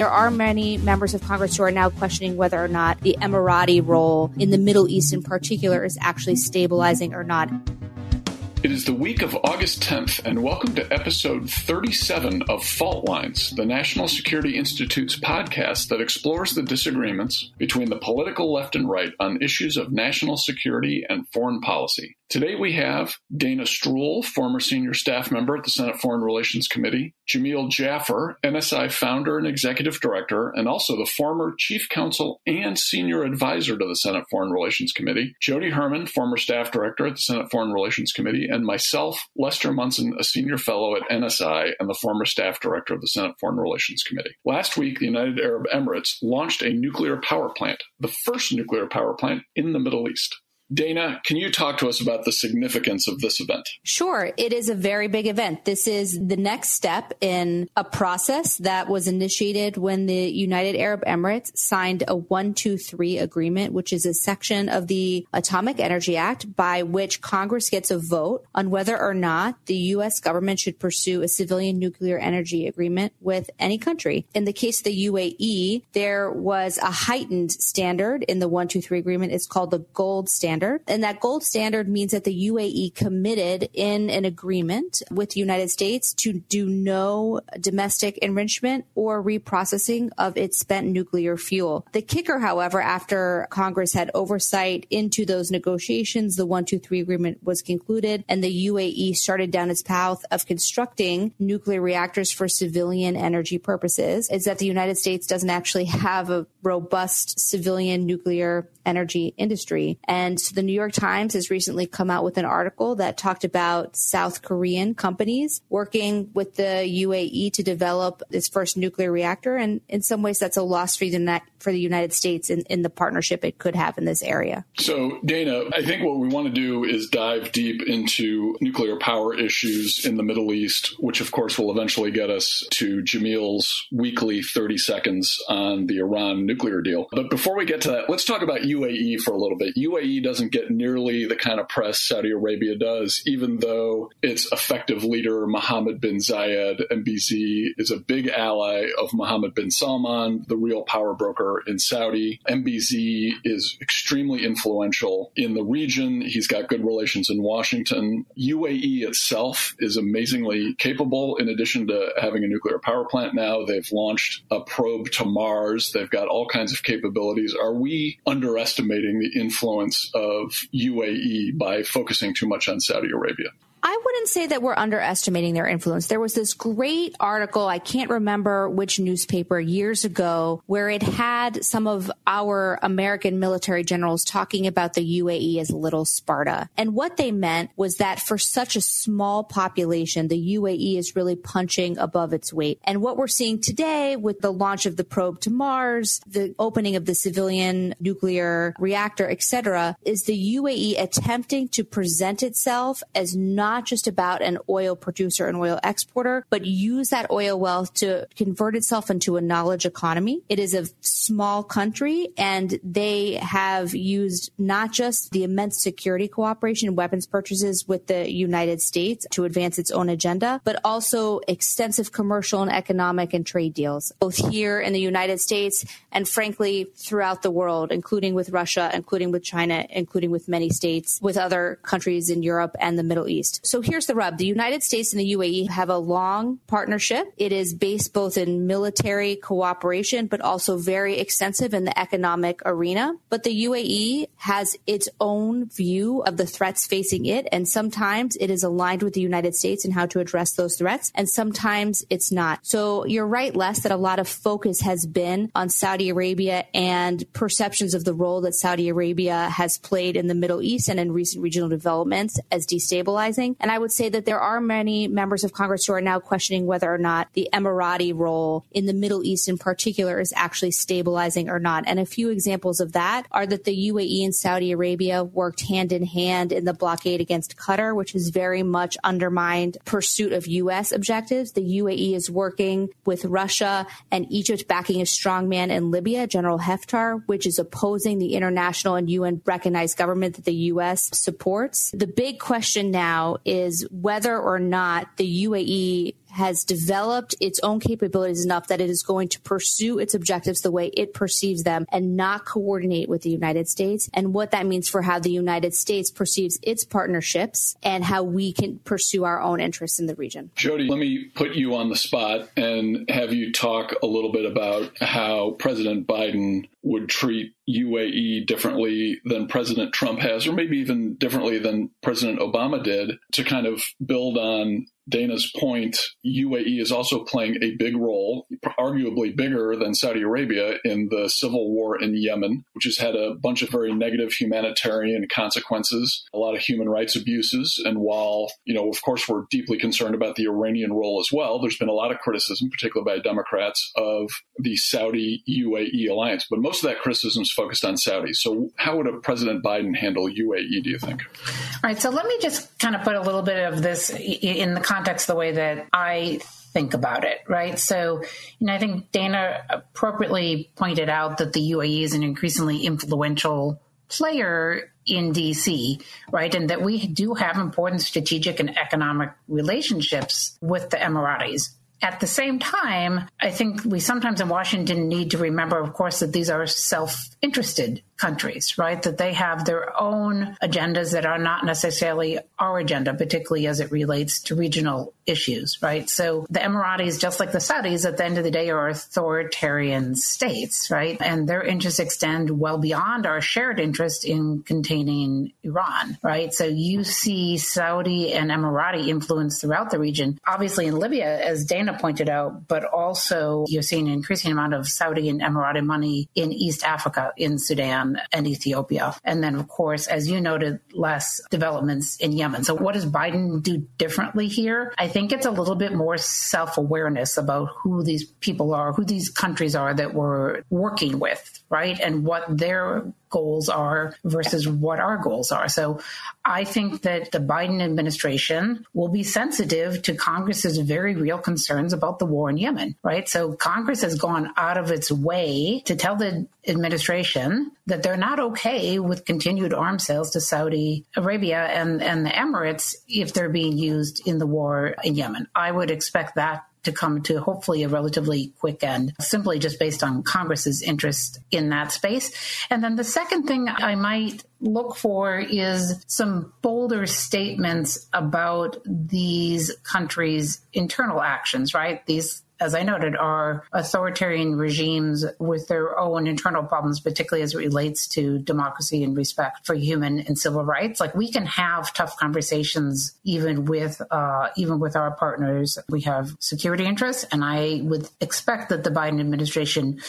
there are many members of Congress who are now questioning whether or not the Emirati role in the Middle East in particular is actually stabilizing or not. It is the week of August 10th, and welcome to episode 37 of Fault Lines, the National Security Institute's podcast that explores the disagreements between the political left and right on issues of national security and foreign policy. Today we have Dana Stroul, former senior staff member at the Senate Foreign Relations Committee, Jamil Jaffer, NSI founder and executive director, and also the former chief counsel and senior advisor to the Senate Foreign Relations Committee, Jody Herman, former staff director at the Senate Foreign Relations Committee, and myself, Lester Munson, a senior fellow at NSI and the former staff director of the Senate Foreign Relations Committee. Last week, the United Arab Emirates launched a nuclear power plant, the first nuclear power plant in the Middle East. Dana, can you talk to us about the significance of this event? Sure. It is a very big event. This is the next step in a process that was initiated when the United Arab Emirates signed a 123 agreement, which is a section of the Atomic Energy Act by which Congress gets a vote on whether or not the U.S. government should pursue a civilian nuclear energy agreement with any country. In the case of the UAE, there was a heightened standard in the 123 agreement. It's called the gold standard standard. And that gold standard means that the UAE committed in an agreement with the United States to do no domestic enrichment or reprocessing of its spent nuclear fuel. The kicker, however, after Congress had oversight into those negotiations, the 123 agreement was concluded and the UAE started down its path of constructing nuclear reactors for civilian energy purposes, is that the United States doesn't actually have a robust civilian nuclear energy industry. And so the New York Times has recently come out with an article that talked about South Korean companies working with the UAE to develop its first nuclear reactor. And in some ways, that's a loss for the, for the United States in, in the partnership it could have in this area. So, Dana, I think what we want to do is dive deep into nuclear power issues in the Middle East, which of course will eventually get us to Jamil's weekly 30 seconds on the Iran nuclear deal. But before we get to that, let's talk about UAE for a little bit. UAE doesn't get nearly the kind of press Saudi Arabia does, even though its effective leader, Mohammed bin Zayed, MBZ, is a big ally of Mohammed bin Salman, the real power broker in Saudi. MBZ is extremely influential in the region. He's got good relations in Washington. UAE itself is amazingly capable. In addition to having a nuclear power plant now, they've launched a probe to Mars. They've got all kinds of capabilities. Are we underestimating the influence of UAE by focusing too much on Saudi Arabia? I wouldn't say that we're underestimating their influence. There was this great article, I can't remember which newspaper years ago, where it had some of our American military generals talking about the UAE as little Sparta. And what they meant was that for such a small population, the UAE is really punching above its weight. And what we're seeing today with the launch of the probe to Mars, the opening of the civilian nuclear reactor, etc., is the UAE attempting to present itself as not not just about an oil producer and oil exporter, but use that oil wealth to convert itself into a knowledge economy. It is a small country and they have used not just the immense security cooperation and weapons purchases with the United States to advance its own agenda, but also extensive commercial and economic and trade deals, both here in the United States and frankly throughout the world, including with Russia, including with China, including with many states, with other countries in Europe and the Middle East. So here's the rub. The United States and the UAE have a long partnership. It is based both in military cooperation, but also very extensive in the economic arena. But the UAE has its own view of the threats facing it. And sometimes it is aligned with the United States in how to address those threats. And sometimes it's not. So you're right, Les, that a lot of focus has been on Saudi Arabia and perceptions of the role that Saudi Arabia has played in the Middle East and in recent regional developments as destabilizing. And I would say that there are many members of Congress who are now questioning whether or not the Emirati role in the Middle East in particular is actually stabilizing or not. And a few examples of that are that the UAE and Saudi Arabia worked hand in hand in the blockade against Qatar, which has very much undermined pursuit of U.S. objectives. The UAE is working with Russia and Egypt backing a strongman in Libya, General Haftar, which is opposing the international and UN recognized government that the U.S. supports. The big question now is whether or not the UAE has developed its own capabilities enough that it is going to pursue its objectives the way it perceives them and not coordinate with the United States and what that means for how the United States perceives its partnerships and how we can pursue our own interests in the region. Jody, let me put you on the spot and have you talk a little bit about how President Biden would treat UAE differently than President Trump has, or maybe even differently than President Obama did, to kind of build on Dana's point, UAE is also playing a big role, arguably bigger than Saudi Arabia, in the civil war in Yemen, which has had a bunch of very negative humanitarian consequences, a lot of human rights abuses. And while, you know, of course, we're deeply concerned about the Iranian role as well, there's been a lot of criticism, particularly by Democrats, of the Saudi UAE alliance. But most of that criticism is focused on Saudi. So, how would a President Biden handle UAE, do you think? All right. So, let me just kind of put a little bit of this in the context the way that I think about it, right? So, you know, I think Dana appropriately pointed out that the UAE is an increasingly influential player in DC, right? And that we do have important strategic and economic relationships with the Emiratis. At the same time, I think we sometimes in Washington need to remember, of course, that these are self interested countries, right? That they have their own agendas that are not necessarily our agenda, particularly as it relates to regional issues, right? So the Emiratis, just like the Saudis, at the end of the day are authoritarian states, right? And their interests extend well beyond our shared interest in containing Iran, right? So you see Saudi and Emirati influence throughout the region, obviously in Libya, as Dana pointed out, but also you're seeing an increasing amount of Saudi and Emirati money in East Africa, in Sudan, and Ethiopia. And then, of course, as you noted, Les developments in Yemen. So, what does Biden do differently here? I think it's a little bit more self awareness about who these people are, who these countries are that we're working with, right? And what their goals are versus what our goals are. So I think that the Biden administration will be sensitive to Congress's very real concerns about the war in Yemen, right? So Congress has gone out of its way to tell the administration that they're not okay with continued arms sales to Saudi Arabia and, and the Emirates if they're being used in the war in Yemen. I would expect that to come to hopefully a relatively quick end, simply just based on Congress's interest in that space. And then the second thing I might look for is some bolder statements about these countries' internal actions, right? These as I noted, are authoritarian regimes with their own internal problems, particularly as it relates to democracy and respect for human and civil rights. Like we can have tough conversations even with uh, even with our partners. We have security interests, and I would expect that the Biden administration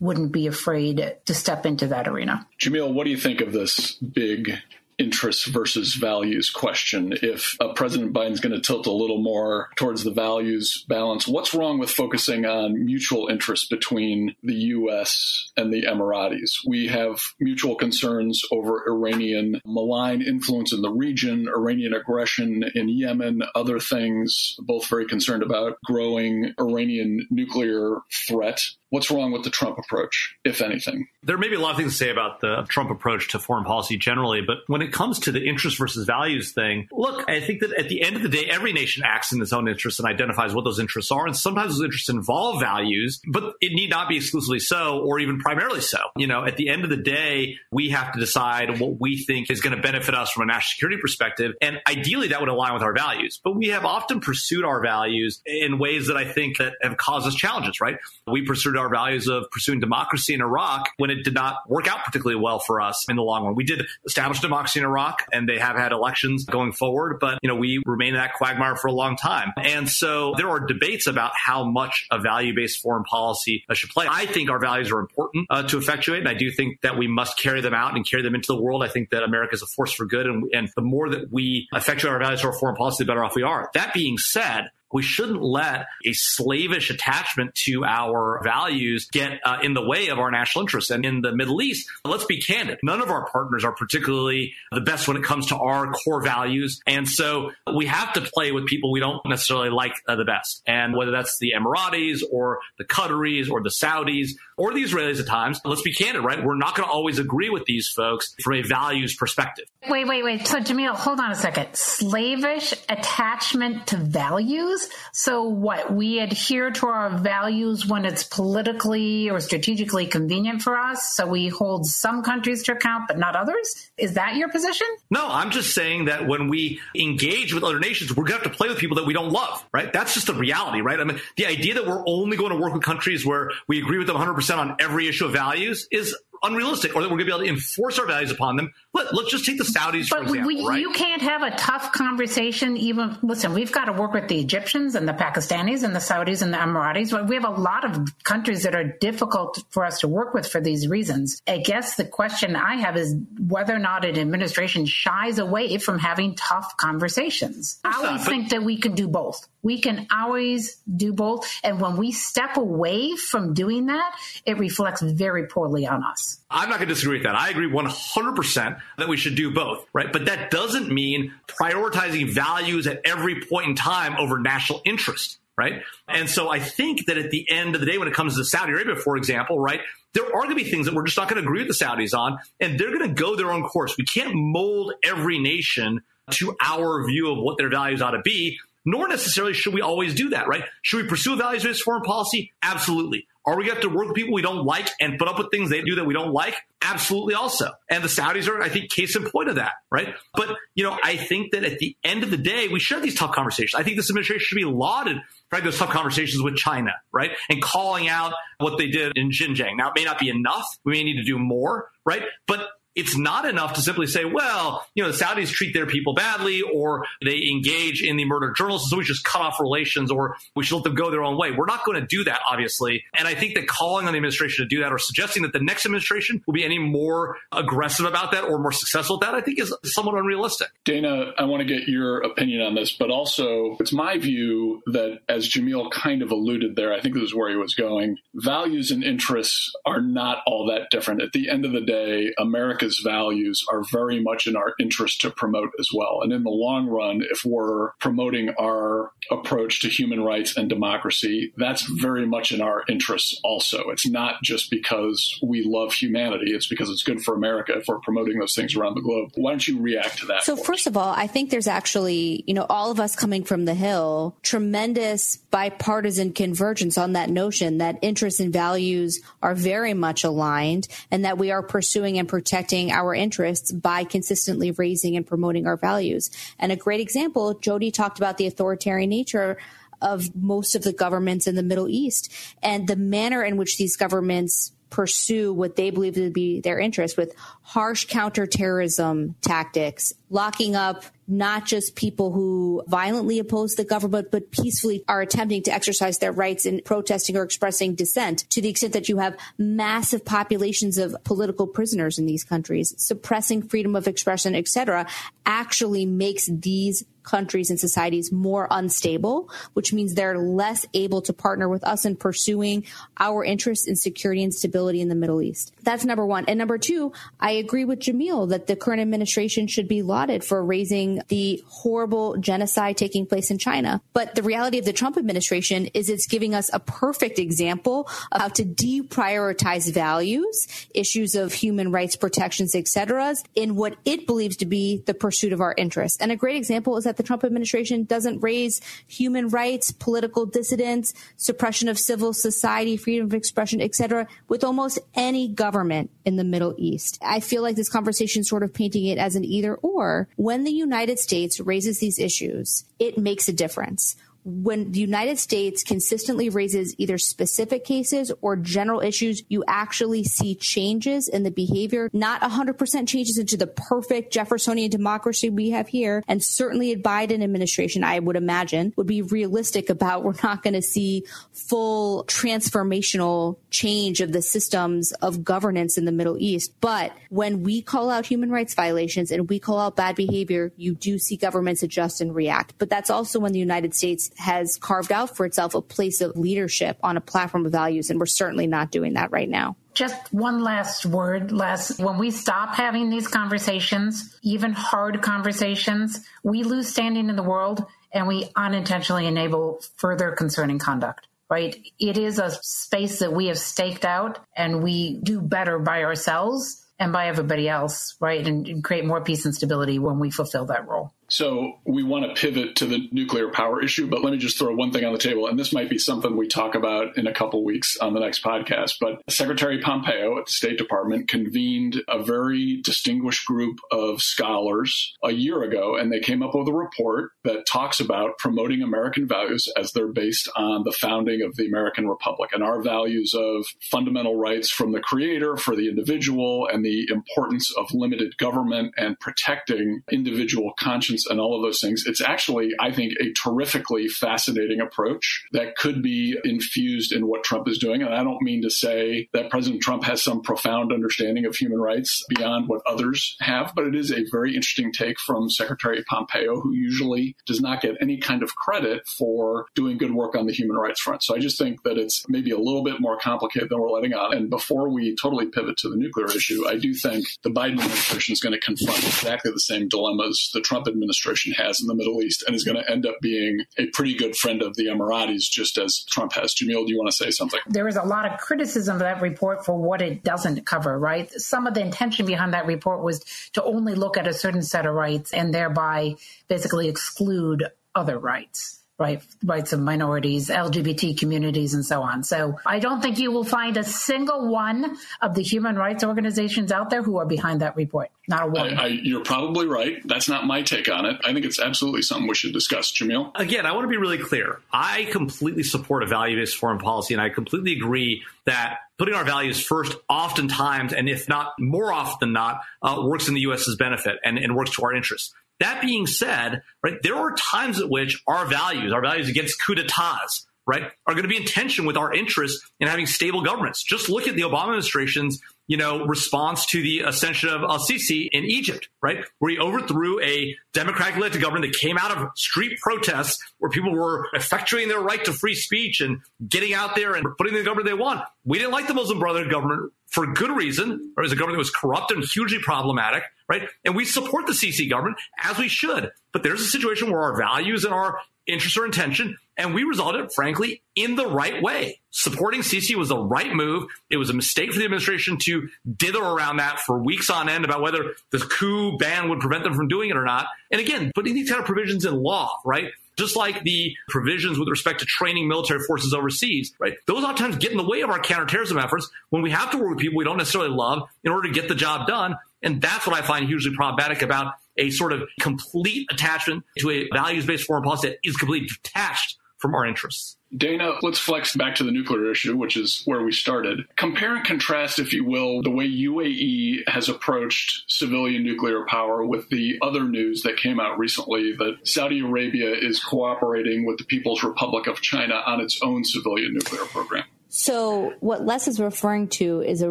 wouldn't be afraid to step into that arena. Jamil, what do you think of this big interests versus values question. If uh, President Biden's going to tilt a little more towards the values balance, what's wrong with focusing on mutual interests between the U.S. and the Emiratis? We have mutual concerns over Iranian malign influence in the region, Iranian aggression in Yemen, other things, both very concerned about growing Iranian nuclear threat What's wrong with the Trump approach, if anything? There may be a lot of things to say about the Trump approach to foreign policy generally, but when it comes to the interest versus values thing, look, I think that at the end of the day, every nation acts in its own interests and identifies what those interests are. And sometimes those interests involve values, but it need not be exclusively so or even primarily so. You know, at the end of the day, we have to decide what we think is going to benefit us from a national security perspective. And ideally, that would align with our values. But we have often pursued our values in ways that I think that have caused us challenges, right? We pursued our values of pursuing democracy in Iraq when it did not work out particularly well for us in the long run. We did establish democracy in Iraq and they have had elections going forward, but you know, we remain in that quagmire for a long time. And so there are debates about how much a value-based foreign policy should play. I think our values are important uh, to effectuate, and I do think that we must carry them out and carry them into the world. I think that America is a force for good, and, and the more that we effectuate our values to our foreign policy, the better off we are. That being said, we shouldn't let a slavish attachment to our values get uh, in the way of our national interests. And in the Middle East, let's be candid. None of our partners are particularly the best when it comes to our core values. And so we have to play with people we don't necessarily like uh, the best. And whether that's the Emiratis or the Qataris or the Saudis or the Israelis at times, let's be candid, right? We're not going to always agree with these folks from a values perspective. Wait, wait, wait. So, Jamil, hold on a second. Slavish attachment to values? So what? We adhere to our values when it's politically or strategically convenient for us. So we hold some countries to account, but not others. Is that your position? No, I'm just saying that when we engage with other nations, we're going to have to play with people that we don't love, right? That's just the reality, right? I mean, the idea that we're only going to work with countries where we agree with them 100% on every issue of values is unrealistic or that we're going to be able to enforce our values upon them. Let, us just take the Saudis, but for example. We, right? You can't have a tough conversation even, listen, we've got to work with the Egyptians and the Pakistanis and the Saudis and the Emiratis. We have a lot of countries that are difficult for us to work with for these reasons. I guess the question I have is whether or not an administration shies away from having tough conversations. I always but, think that we can do both. We can always do both. And when we step away from doing that, it reflects very poorly on us. I'm not going to disagree with that. I agree 100% that we should do both, right? But that doesn't mean prioritizing values at every point in time over national interest, right? And so I think that at the end of the day, when it comes to Saudi Arabia, for example, right, there are going to be things that we're just not going to agree with the Saudis on, and they're going to go their own course. We can't mold every nation to our view of what their values ought to be nor necessarily should we always do that, right? Should we pursue values based foreign policy? Absolutely. Are we going to have to work with people we don't like and put up with things they do that we don't like? Absolutely also. And the Saudis are, I think, case in point of that, right? But, you know, I think that at the end of the day, we should have these tough conversations. I think this administration should be lauded for having those tough conversations with China, right? And calling out what they did in Xinjiang. Now, it may not be enough. We may need to do more, right? But it's not enough to simply say, well, you know, the Saudis treat their people badly or they engage in the murder of journalists, so we just cut off relations or we should let them go their own way. We're not going to do that, obviously. And I think that calling on the administration to do that or suggesting that the next administration will be any more aggressive about that or more successful at that, I think is somewhat unrealistic. Dana, I want to get your opinion on this, but also it's my view that as Jamil kind of alluded there, I think this is where he was going, values and interests are not all that different. At the end of the day, America America's values are very much in our interest to promote as well. And in the long run, if we're promoting our approach to human rights and democracy, that's very much in our interests also. It's not just because we love humanity, it's because it's good for America if we're promoting those things around the globe. Why don't you react to that? So, first of all, I think there's actually, you know, all of us coming from the Hill, tremendous bipartisan convergence on that notion that interests and values are very much aligned and that we are pursuing and protecting our interests by consistently raising and promoting our values. And a great example, Jody talked about the authoritarian nature of most of the governments in the Middle East and the manner in which these governments pursue what they believe to be their interest with harsh counterterrorism tactics, locking up not just people who violently oppose the government, but peacefully are attempting to exercise their rights in protesting or expressing dissent to the extent that you have massive populations of political prisoners in these countries, suppressing freedom of expression, etc., actually makes these countries and societies more unstable, which means they're less able to partner with us in pursuing our interests in security and stability in the Middle East. That's number one. And number two, I agree with Jamil that the current administration should be lauded for raising the horrible genocide taking place in China. But the reality of the Trump administration is it's giving us a perfect example of how to deprioritize values, issues of human rights protections, etc., in what it believes to be the pursuit of our interests. And a great example is that the Trump administration doesn't raise human rights, political dissidents, suppression of civil society, freedom of expression, etc., with almost any government in the Middle East. I feel like this conversation is sort of painting it as an either or. When the United States raises these issues, it makes a difference when the United States consistently raises either specific cases or general issues, you actually see changes in the behavior, not 100% changes into the perfect Jeffersonian democracy we have here. And certainly a Biden administration, I would imagine, would be realistic about we're not going to see full transformational change of the systems of governance in the Middle East. But when we call out human rights violations and we call out bad behavior, you do see governments adjust and react. But that's also when the United States has carved out for itself a place of leadership on a platform of values. And we're certainly not doing that right now. Just one last word, Les. When we stop having these conversations, even hard conversations, we lose standing in the world and we unintentionally enable further concerning conduct right? It is a space that we have staked out and we do better by ourselves and by everybody else, right? And, and, create more peace and stability when we fulfill that role. So we want to pivot to the nuclear power issue, but let me just throw one thing on the table. And this might be something we talk about in a couple weeks on the next podcast. But Secretary Pompeo at the State Department convened a very distinguished group of scholars a year ago, and they came up with a report that talks about promoting American values as they're based on the founding of the American Republic and our values of fundamental rights from the creator for the individual and the importance of limited government and protecting individual conscience and all of those things. It's actually, I think, a terrifically fascinating approach that could be infused in what Trump is doing. And I don't mean to say that President Trump has some profound understanding of human rights beyond what others have, but it is a very interesting take from Secretary Pompeo, who usually does not get any kind of credit for doing good work on the human rights front. So I just think that it's maybe a little bit more complicated than we're letting on. And before we totally pivot to the nuclear issue, I do think the Biden administration is going to confront exactly the same dilemmas the Trump administration administration has in the Middle East and is going to end up being a pretty good friend of the Emiratis, just as Trump has. Jamil, do you want to say something? There is a lot of criticism of that report for what it doesn't cover, right? Some of the intention behind that report was to only look at a certain set of rights and thereby basically exclude other rights right, rights of minorities, LGBT communities, and so on. So I don't think you will find a single one of the human rights organizations out there who are behind that report. Not a one. I, I, you're probably right. That's not my take on it. I think it's absolutely something we should discuss. Jamil? Again, I want to be really clear. I completely support a value based foreign policy, and I completely agree that putting our values first oftentimes, and if not more often than not, uh, works in the U.S.'s benefit and, and works to our interests. That being said, right, there are times at which our values, our values against coup d'etats, right, are going to be in tension with our interests in having stable governments. Just look at the Obama administration's, you know, response to the ascension of al-Sisi in Egypt, right, where he overthrew a democratically elected government that came out of street protests where people were effectuating their right to free speech and getting out there and putting the government they want. We didn't like the Muslim Brotherhood government for good reason, or as a government that was corrupt and hugely problematic right? And we support the Sisi government as we should. But there's a situation where our values and our interests are in tension, and we resolved it, frankly, in the right way. Supporting Sisi was the right move. It was a mistake for the administration to dither around that for weeks on end about whether the coup ban would prevent them from doing it or not. And again, putting these kind of provisions in law, right? just like the provisions with respect to training military forces overseas, right? Those oftentimes get in the way of our counterterrorism efforts when we have to work with people we don't necessarily love in order to get the job done. And that's what I find hugely problematic about a sort of complete attachment to a values based foreign policy that is completely detached from our interests. Dana, let's flex back to the nuclear issue, which is where we started. Compare and contrast, if you will, the way UAE has approached civilian nuclear power with the other news that came out recently that Saudi Arabia is cooperating with the People's Republic of China on its own civilian nuclear program. So, what Les is referring to is a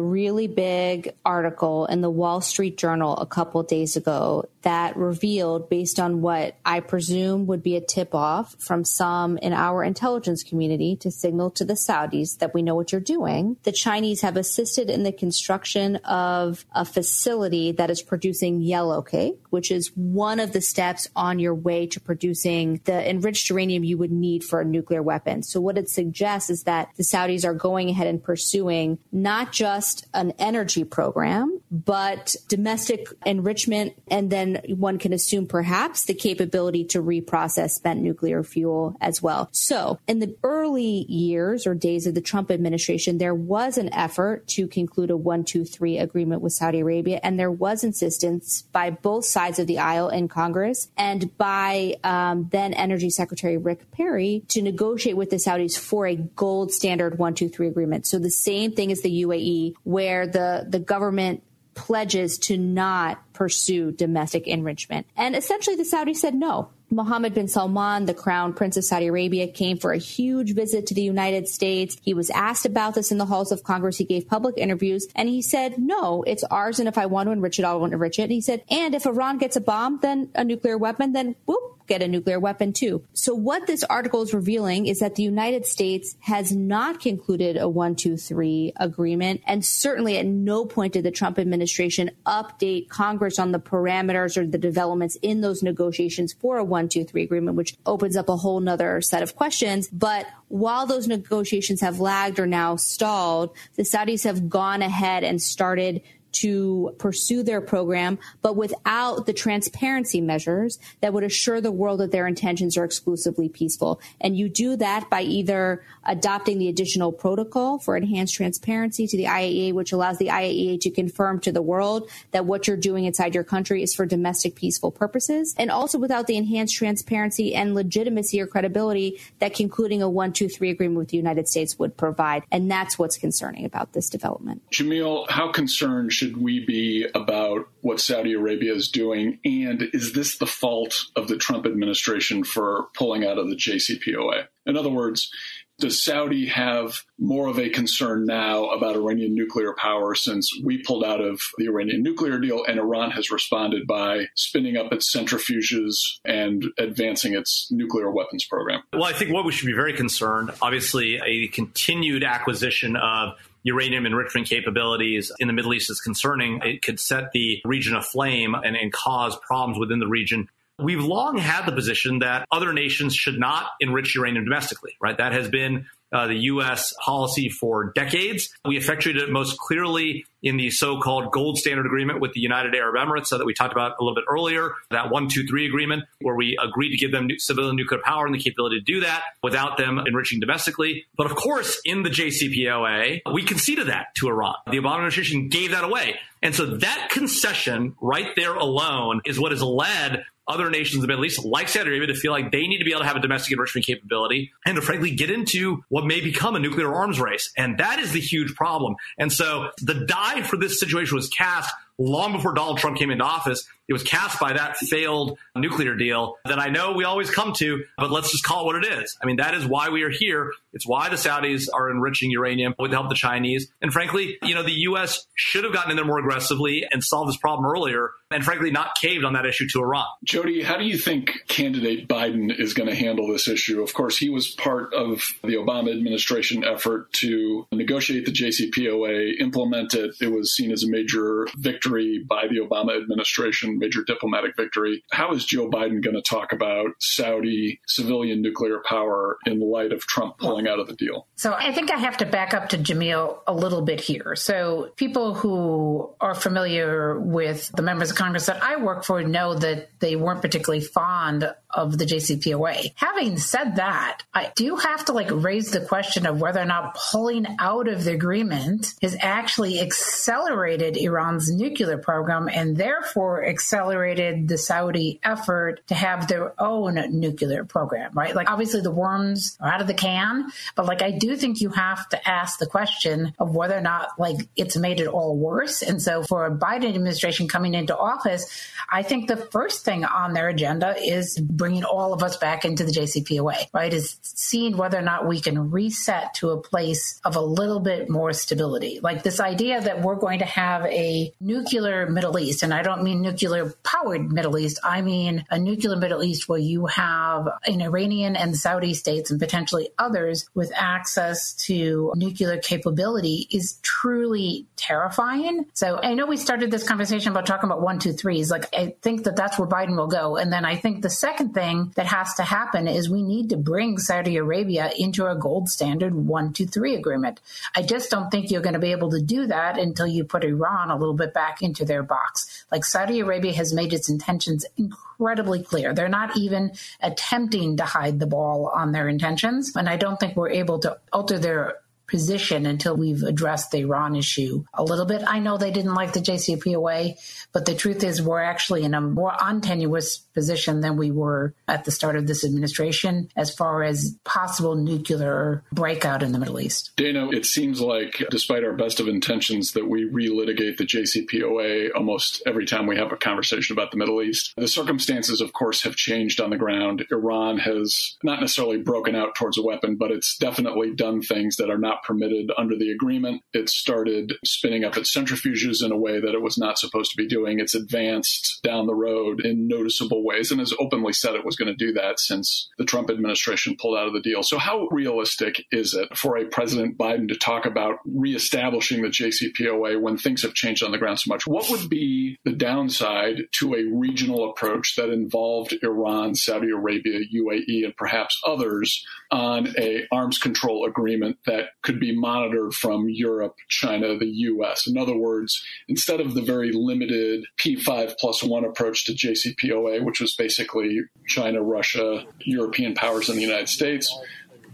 really big article in the Wall Street Journal a couple days ago that revealed, based on what I presume would be a tip off from some in our intelligence community to signal to the Saudis that we know what you're doing, the Chinese have assisted in the construction of a facility that is producing yellow cake, which is one of the steps on your way to producing the enriched uranium you would need for a nuclear weapon. So, what it suggests is that the Saudis are going ahead and pursuing not just an energy program, but domestic enrichment. And then one can assume perhaps the capability to reprocess spent nuclear fuel as well. So in the early years or days of the Trump administration, there was an effort to conclude a one, two, three agreement with Saudi Arabia. And there was insistence by both sides of the aisle in Congress and by um, then Energy Secretary Rick Perry to negotiate with the Saudis for a gold standard one, two, three agreement. So the same thing as the UAE, where the, the government pledges to not pursue domestic enrichment. And essentially the Saudis said no. Mohammed bin Salman, the crown prince of Saudi Arabia, came for a huge visit to the United States. He was asked about this in the halls of Congress. He gave public interviews and he said, no, it's ours. And if I want to enrich it, I'll enrich it. And he said, and if Iran gets a bomb, then a nuclear weapon, then whoop, get a nuclear weapon too. So what this article is revealing is that the United States has not concluded a one, two, three agreement. And certainly at no point did the Trump administration update Congress on the parameters or the developments in those negotiations for a one, two, three agreement, which opens up a whole nother set of questions. But while those negotiations have lagged or now stalled, the Saudis have gone ahead and started to pursue their program, but without the transparency measures that would assure the world that their intentions are exclusively peaceful. And you do that by either adopting the additional protocol for enhanced transparency to the IAEA, which allows the IAEA to confirm to the world that what you're doing inside your country is for domestic peaceful purposes, and also without the enhanced transparency and legitimacy or credibility that concluding a one, two, three agreement with the United States would provide. And that's what's concerning about this development. Jamil, how concerned should we be about what Saudi Arabia is doing? And is this the fault of the Trump administration for pulling out of the JCPOA? In other words, does Saudi have more of a concern now about Iranian nuclear power since we pulled out of the Iranian nuclear deal and Iran has responded by spinning up its centrifuges and advancing its nuclear weapons program? Well, I think what we should be very concerned, obviously, a continued acquisition of uranium enrichment capabilities in the Middle East is concerning. It could set the region aflame and, and cause problems within the region. We've long had the position that other nations should not enrich uranium domestically, right? That has been uh, the U.S. policy for decades. We effectuated it most clearly in the so-called gold standard agreement with the United Arab Emirates that we talked about a little bit earlier, that one, two, three agreement where we agreed to give them civilian nuclear power and the capability to do that without them enriching domestically. But of course, in the JCPOA, we conceded that to Iran. The Obama administration gave that away. And so that concession right there alone is what has led other nations in the Middle East, like Saudi Arabia, to feel like they need to be able to have a domestic enrichment capability and to frankly get into what may become a nuclear arms race. And that is the huge problem. And so the die for this situation was cast long before Donald Trump came into office. It was cast by that failed nuclear deal that I know we always come to, but let's just call it what it is. I mean, that is why we are here. It's why the Saudis are enriching uranium with the help of the Chinese. And frankly, you know, the U.S. should have gotten in there more aggressively and solved this problem earlier and frankly not caved on that issue to Iran. Jody, how do you think candidate Biden is going to handle this issue? Of course, he was part of the Obama administration effort to negotiate the JCPOA, implement it. It was seen as a major victory by the Obama administration, major diplomatic victory. How is Joe Biden going to talk about Saudi civilian nuclear power in light of Trump pulling out of the deal? So I think I have to back up to Jamil a little bit here. So people who are familiar with the members of Congress that I work for know that they weren't particularly fond of the JCPOA. Having said that, I do have to like raise the question of whether or not pulling out of the agreement has actually accelerated Iran's nuclear program and therefore accelerated the Saudi effort to have their own nuclear program, right? Like obviously the worms are out of the can, but like I do think you have to ask the question of whether or not like it's made it all worse. And so for a Biden administration coming into office, I think the first thing on their agenda is bringing all of us back into the JCPOA, right? Is seeing whether or not we can reset to a place of a little bit more stability. Like this idea that we're going to have a nuclear Middle East, and I don't mean nuclear powered Middle East, I mean a nuclear Middle East where you have an Iranian and Saudi states and potentially others with access to nuclear capability is truly terrifying. So I know we started this conversation about talking about one, two, threes. Like I think that that's where Biden will go. And then I think the second thing that has to happen is we need to bring Saudi Arabia into a gold standard one, two, three agreement. I just don't think you're going to be able to do that until you put Iran a little bit back into their box. Like Saudi Arabia has made its intentions incredibly clear. They're not even attempting to hide the ball on their intentions. And I don't think we're able to alter their position until we've addressed the Iran issue a little bit. I know they didn't like the JCPOA, but the truth is we're actually in a more untenuous position than we were at the start of this administration as far as possible nuclear breakout in the Middle East. Dana, it seems like despite our best of intentions that we relitigate the JCPOA almost every time we have a conversation about the Middle East. The circumstances, of course, have changed on the ground. Iran has not necessarily broken out towards a weapon, but it's definitely done things that are not not permitted under the agreement. It started spinning up its centrifuges in a way that it was not supposed to be doing. It's advanced down the road in noticeable ways and has openly said it was going to do that since the Trump administration pulled out of the deal. So, how realistic is it for a President Biden to talk about reestablishing the JCPOA when things have changed on the ground so much? What would be the downside to a regional approach that involved Iran, Saudi Arabia, UAE, and perhaps others on a arms control agreement that could be monitored from Europe, China, the US. In other words, instead of the very limited P5 plus one approach to JCPOA, which was basically China, Russia, European powers, and the United States,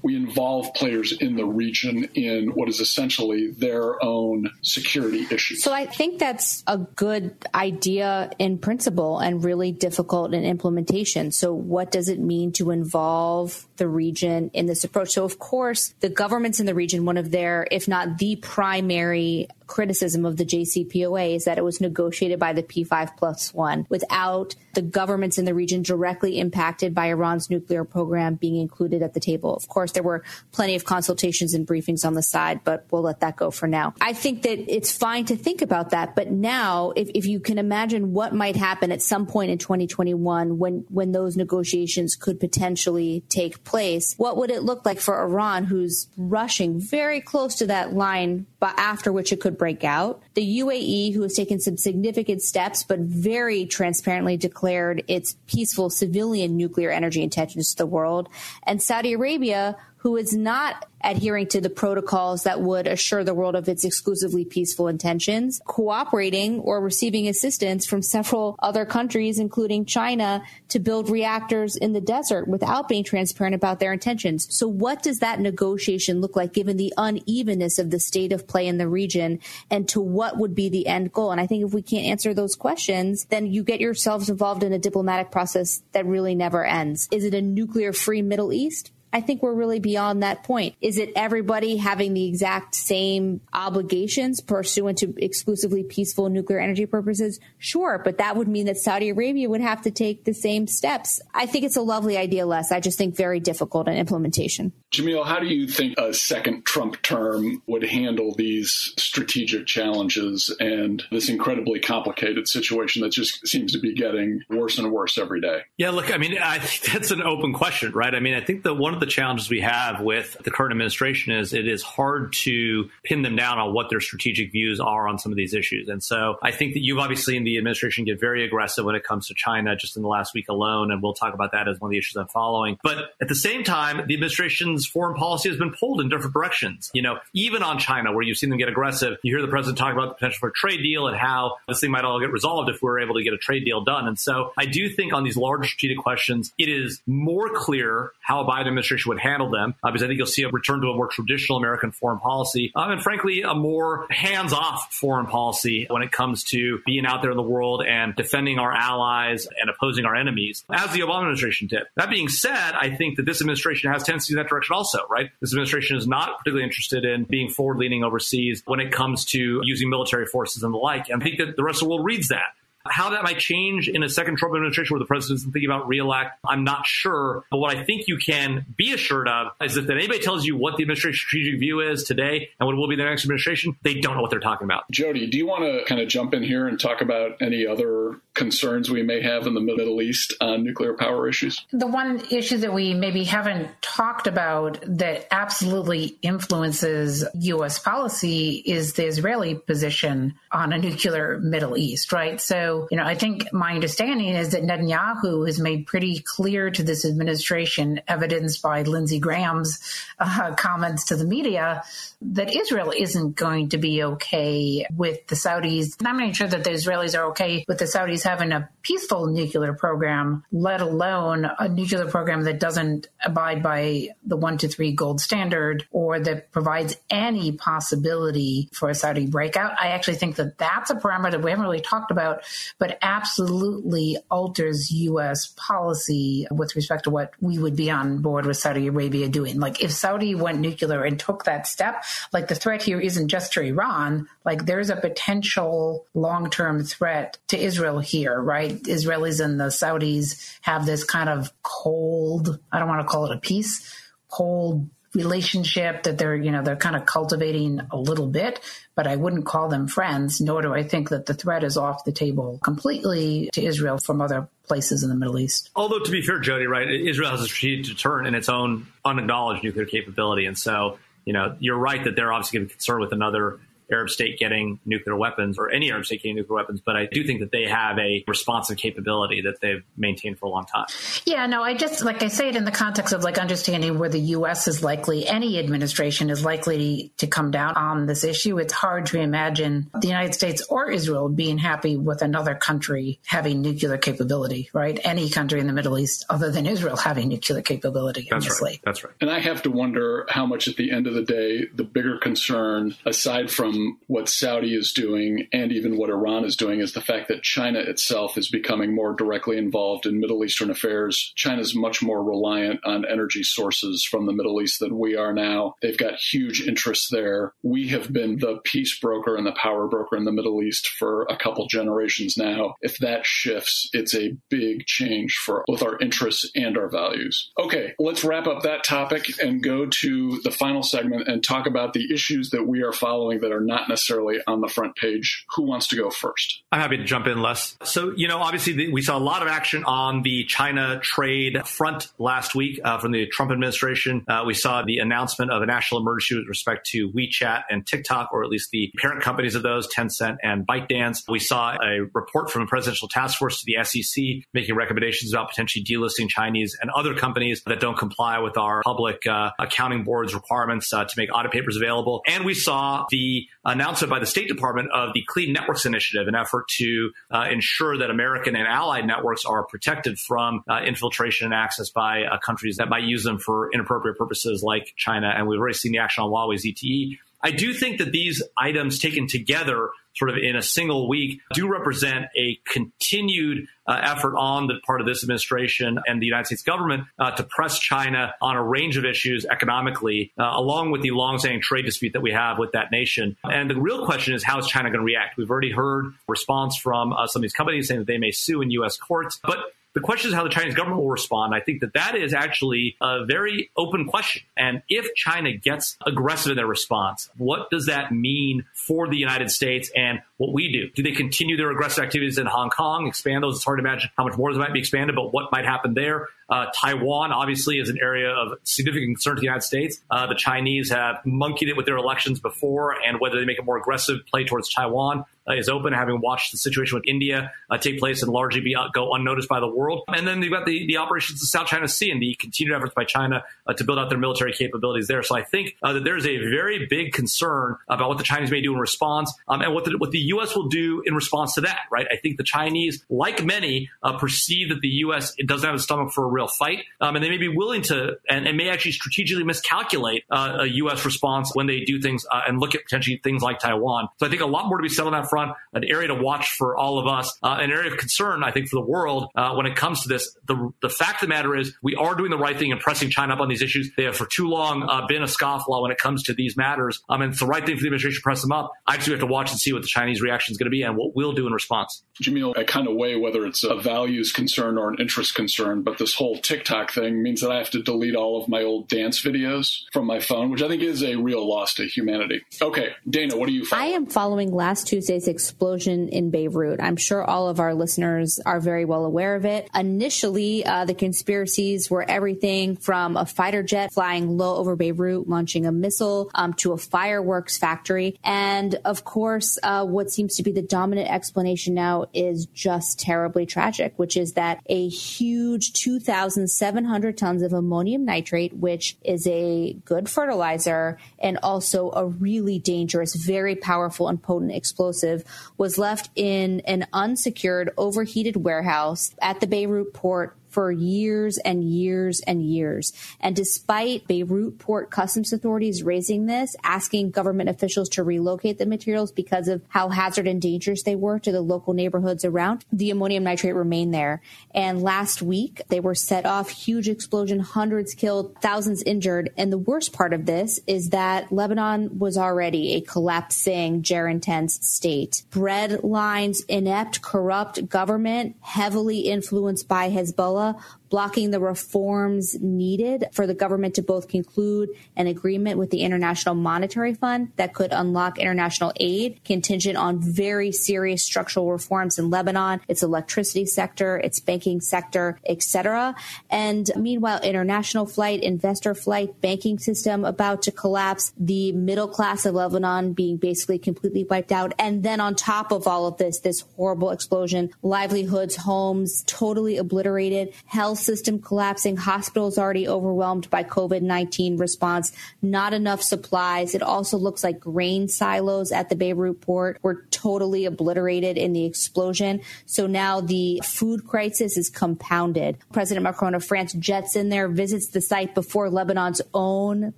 we involve players in the region in what is essentially their own security issues. So I think that's a good idea in principle and really difficult in implementation. So what does it mean to involve the region in this approach? So of course, the governments in the region, one of their, if not the primary criticism of the JCPOA is that it was negotiated by the P5 plus one without the governments in the region directly impacted by Iran's nuclear program being included at the table. Of course, there were plenty of consultations and briefings on the side, but we'll let that go for now. I think that it's fine to think about that. But now, if, if you can imagine what might happen at some point in 2021 when, when those negotiations could potentially take place, what would it look like for Iran, who's rushing very close to that line, after which it could break out. The UAE, who has taken some significant steps, but very transparently declared its peaceful civilian nuclear energy intentions to the world. And Saudi Arabia, who is not adhering to the protocols that would assure the world of its exclusively peaceful intentions, cooperating or receiving assistance from several other countries, including China, to build reactors in the desert without being transparent about their intentions. So what does that negotiation look like given the unevenness of the state of play in the region and to what would be the end goal? And I think if we can't answer those questions, then you get yourselves involved in a diplomatic process that really never ends. Is it a nuclear free Middle East? I think we're really beyond that point. Is it everybody having the exact same obligations pursuant to exclusively peaceful nuclear energy purposes? Sure, but that would mean that Saudi Arabia would have to take the same steps. I think it's a lovely idea, Les. I just think very difficult in implementation. Jamil, how do you think a second Trump term would handle these strategic challenges and this incredibly complicated situation that just seems to be getting worse and worse every day? Yeah, look, I mean, I think that's an open question, right? I mean, I think that one of the challenges we have with the current administration is it is hard to pin them down on what their strategic views are on some of these issues. And so I think that you've obviously seen the administration get very aggressive when it comes to China just in the last week alone. And we'll talk about that as one of the issues I'm following. But at the same time, the administration's foreign policy has been pulled in different directions. You know, even on China, where you've seen them get aggressive, you hear the president talk about the potential for a trade deal and how this thing might all get resolved if we're able to get a trade deal done. And so I do think on these larger strategic questions, it is more clear how a Biden administration administration would handle them, uh, because I think you'll see a return to a more traditional American foreign policy, um, and frankly, a more hands-off foreign policy when it comes to being out there in the world and defending our allies and opposing our enemies, as the Obama administration did. That being said, I think that this administration has tendencies in that direction also, right? This administration is not particularly interested in being forward-leaning overseas when it comes to using military forces and the like. And I think that the rest of the world reads that. How that might change in a second Trump administration where the president isn't thinking about reelect, I'm not sure. But what I think you can be assured of is that if anybody tells you what the administration's strategic view is today and what will be the next administration, they don't know what they're talking about. Jody, do you want to kind of jump in here and talk about any other concerns we may have in the Middle East on nuclear power issues? The one issue that we maybe haven't talked about that absolutely influences U.S. policy is the Israeli position on a nuclear Middle East, right? So you know, I think my understanding is that Netanyahu has made pretty clear to this administration, evidenced by Lindsey Graham's uh, comments two the media, that Israel isn't going to be okay with the Saudis. And I'm not sure that the Israelis are okay with the Saudis having a peaceful nuclear program, let alone a nuclear program that doesn't abide by the one to three gold standard or that provides any possibility for a Saudi breakout. I actually think that that's a parameter that we haven't really talked about but absolutely alters U.S. policy with respect to what we would be on board with Saudi Arabia doing. Like if Saudi went nuclear and took that step, like the threat here isn't just to Iran, like there's a potential long term threat to Israel here, right? Israelis and the Saudis have this kind of cold, I don't want to call it a peace, cold relationship that they're you know they're kind of cultivating a little bit but i wouldn't call them friends nor do i think that the threat is off the table completely to israel from other places in the middle east. Although to be fair jody right israel has a strategic deterrent in its own unacknowledged nuclear capability. And so you know you're right that they're obviously going to be concerned with another Arab state getting nuclear weapons or any Arab state getting nuclear weapons, but I do think that they have a responsive capability that they've maintained for a long time. Yeah, no, I just, like I say it in the context of like understanding where the U.S. is likely, any administration is likely to come down on this issue. It's hard to imagine the United States or Israel being happy with another country having nuclear capability, right? Any country in the Middle East other than Israel having nuclear capability. That's honestly. right. That's right. And I have to wonder how much at the end of the day, the bigger concern, aside from what Saudi is doing and even what Iran is doing, is the fact that China itself is becoming more directly involved in Middle Eastern affairs. China is much more reliant on energy sources from the Middle East than we are now. They've got huge interests there. We have been the peace broker and the power broker in the Middle East for a couple generations now. If that shifts, it's a big change for both our interests and our values. Okay, let's wrap up that topic and go to the final segment and talk about the issues that we are following that are not necessarily on the front page. Who wants to go first? I'm happy to jump in, Les. So, you know, obviously we saw a lot of action on the China trade front last week uh, from the Trump administration. Uh, we saw the announcement of a national emergency with respect to WeChat and TikTok, or at least the parent companies of those, Tencent and ByteDance. We saw a report from a presidential task force to the SEC making recommendations about potentially delisting Chinese and other companies that don't comply with our public uh, accounting board's requirements uh, to make audit papers available. And we saw the announcement by the State Department of the Clean Networks Initiative, an effort to uh, ensure that American and allied networks are protected from uh, infiltration and access by uh, countries that might use them for inappropriate purposes like China. And we've already seen the action on Huawei ZTE. I do think that these items taken together sort of in a single week do represent a continued uh, effort on the part of this administration and the United States government uh, to press China on a range of issues economically, uh, along with the longstanding trade dispute that we have with that nation. And the real question is, how is China going to react? We've already heard response from uh, some of these companies saying that they may sue in U.S. courts, but the question is how the Chinese government will respond. I think that that is actually a very open question. And if China gets aggressive in their response, what does that mean for the United States and what we do? Do they continue their aggressive activities in Hong Kong, expand those? It's hard to imagine how much more they might be expanded, but what might happen there? Uh, Taiwan obviously is an area of significant concern to the United States. Uh, the Chinese have monkeyed it with their elections before, and whether they make a more aggressive play towards Taiwan uh, is open, having watched the situation with India uh, take place and largely be uh, go unnoticed by the world. And then you've got the, the operations in the South China Sea and the continued efforts by China uh, to build out their military capabilities there. So I think that there's a very big concern about what the Chinese may do in response um, and what the, what the U.S. will do in response to that, right? I think the Chinese, like many, perceive that the U.S. doesn't have a stomach for a real real fight, um, and they may be willing to and, and may actually strategically miscalculate uh, a U.S. response when they do things uh, and look at potentially things like Taiwan. So I think a lot more to be said on that front. An area to watch for all of us, uh, an area of concern, I think, for the world uh, when it comes to this. The the fact of the matter is, we are doing the right thing and pressing China up on these issues. They have for too long uh, been a scofflaw when it comes to these matters. Um, and it's the right thing for the administration to press them up. I just have to watch and see what the Chinese reaction is going to be and what we'll do in response. Jamil, I kind of weigh whether it's a values concern or an interest concern, but this whole TikTok thing means that I have to delete all of my old dance videos from my phone, which I think is a real loss to humanity. Okay, Dana, what are you following? I am following last Tuesday's explosion in Beirut. I'm sure all of our listeners are very well aware of it. Initially, uh, the conspiracies were everything from a fighter jet flying low over Beirut, launching a missile, um, to a fireworks factory. And of course, uh, what seems to be the dominant explanation now is just terribly tragic, which is that a huge 2,700 tons of ammonium nitrate, which is a good fertilizer and also a really dangerous, very powerful and potent explosive, was left in an unsecured, overheated warehouse at the Beirut port for years and years and years. And despite Beirut port customs authorities raising this, asking government officials to relocate the materials because of how hazard and dangerous they were to the local neighborhoods around, the ammonium nitrate remained there. And last week, they were set off, huge explosion, hundreds killed, thousands injured. And the worst part of this is that Lebanon was already a collapsing, gerontense state. Bread lines, inept, corrupt government, heavily influenced by Hezbollah Manila blocking the reforms needed for the government to both conclude an agreement with the International Monetary Fund that could unlock international aid contingent on very serious structural reforms in Lebanon, its electricity sector, its banking sector, etc. And meanwhile, international flight, investor flight, banking system about to collapse, the middle class of Lebanon being basically completely wiped out. And then on top of all of this, this horrible explosion, livelihoods, homes totally obliterated, health system collapsing, hospitals already overwhelmed by COVID 19 response, not enough supplies. It also looks like grain silos at the Beirut port were totally obliterated in the explosion. So now the food crisis is compounded. President Macron of France jets in there, visits the site before Lebanon's own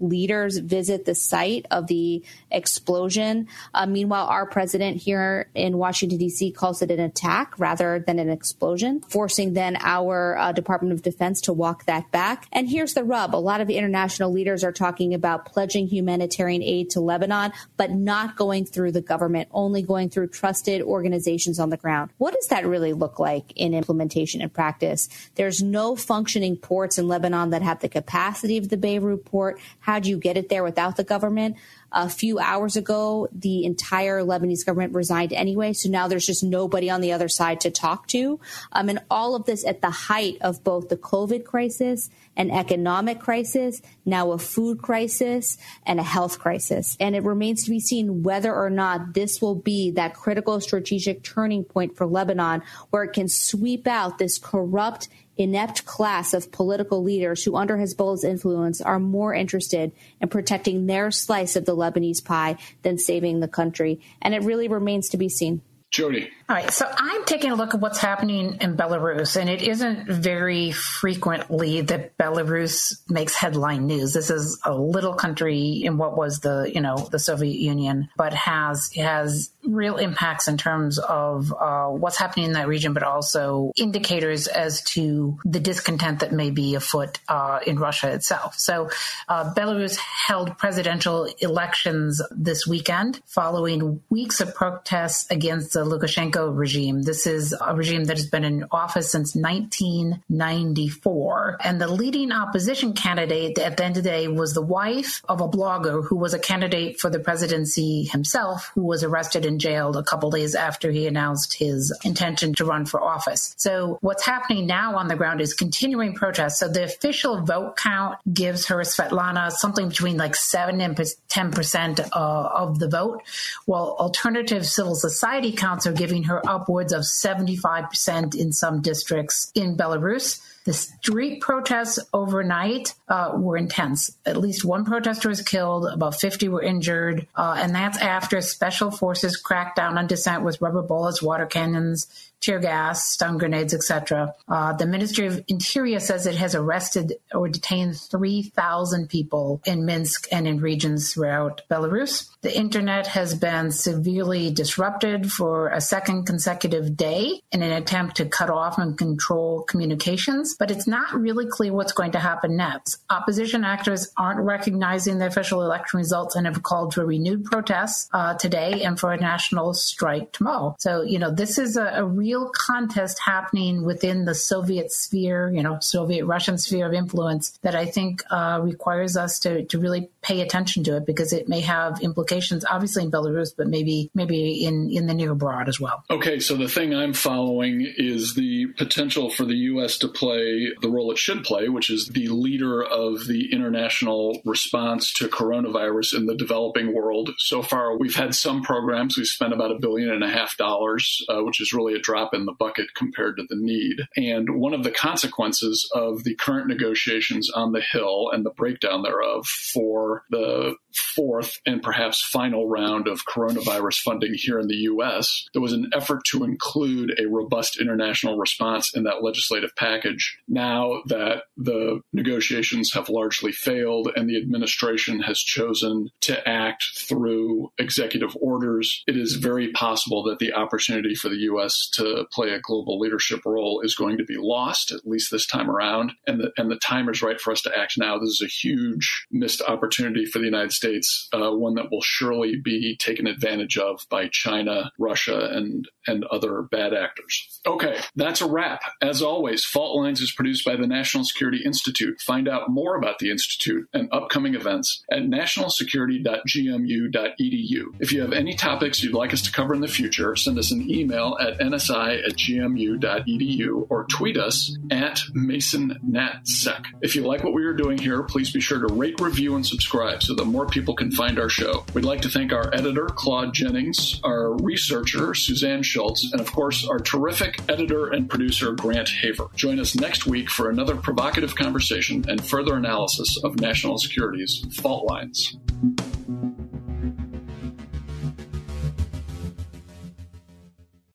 leaders visit the site of the explosion. Uh, meanwhile, our president here in Washington, D.C. calls it an attack rather than an explosion, forcing then our uh, Department of Defense to walk that back. And here's the rub a lot of international leaders are talking about pledging humanitarian aid to Lebanon, but not going through the government, only going through trusted organizations on the ground. What does that really look like in implementation and practice? There's no functioning ports in Lebanon that have the capacity of the Beirut port. How do you get it there without the government? A few hours ago, the entire Lebanese government resigned anyway. So now there's just nobody on the other side to talk to. Um, and all of this at the height of both the COVID crisis, an economic crisis, now a food crisis, and a health crisis. And it remains to be seen whether or not this will be that critical strategic turning point for Lebanon where it can sweep out this corrupt inept class of political leaders who, under Hezbollah's influence, are more interested in protecting their slice of the Lebanese pie than saving the country. And it really remains to be seen. Jody. All right, so I'm taking a look at what's happening in Belarus, and it isn't very frequently that Belarus makes headline news. This is a little country in what was the you know the Soviet Union, but has has real impacts in terms of uh, what's happening in that region, but also indicators as to the discontent that may be afoot uh, in Russia itself. So, uh, Belarus held presidential elections this weekend following weeks of protests against the Lukashenko regime. This is a regime that has been in office since 1994. And the leading opposition candidate at the end of the day was the wife of a blogger who was a candidate for the presidency himself, who was arrested and jailed a couple days after he announced his intention to run for office. So what's happening now on the ground is continuing protests. So the official vote count gives her Svetlana something between like 7 and 10% uh, of the vote, while alternative civil society counts are giving her upwards of 75% in some districts in Belarus. The street protests overnight uh, were intense. At least one protester was killed, about 50 were injured, uh, and that's after special forces cracked down on dissent with rubber bullets, water cannons, tear gas, stun grenades, etc. Uh, the Ministry of Interior says it has arrested or detained 3,000 people in Minsk and in regions throughout Belarus. The internet has been severely disrupted for a second consecutive day in an attempt to cut off and control communications, but it's not really clear what's going to happen next. Opposition actors aren't recognizing the official election results and have called for renewed protests uh, today and for a national strike tomorrow. So, you know, this is a, a real real contest happening within the Soviet sphere, you know, Soviet Russian sphere of influence that I think uh, requires us to, to really pay attention to it because it may have implications, obviously in Belarus, but maybe maybe in, in the near abroad as well. Okay, so the thing I'm following is the potential for the U.S. to play the role it should play, which is the leader of the international response to coronavirus in the developing world. So far, we've had some programs. We've spent about a billion and a half dollars, uh, which is really a drop drop in the bucket compared to the need. And one of the consequences of the current negotiations on the Hill and the breakdown thereof for the fourth and perhaps final round of coronavirus funding here in the U.S., there was an effort to include a robust international response in that legislative package. Now that the negotiations have largely failed and the administration has chosen to act through executive orders, it is very possible that the opportunity for the U.S. to play a global leadership role is going to be lost, at least this time around. And the, and the time is right for us to act now. This is a huge missed opportunity for the United States, uh, one that will surely be taken advantage of by China, Russia, and, and other bad actors. Okay, that's a wrap. As always, fault lines is produced by the National Security Institute. Find out more about the Institute and upcoming events at nationalsecurity.gmu.edu. If you have any topics you'd like us to cover in the future, send us an email at nsi at gmu.edu or tweet us at MasonNatSec. If you like what we are doing here, please be sure to rate, review, and subscribe so that more people can find our show. We'd like to thank our editor, Claude Jennings, our researcher, Suzanne Schultz, and of course, our terrific editor and producer, Grant Haver. Join us next week for another provocative conversation and further analysis of national security's fault lines.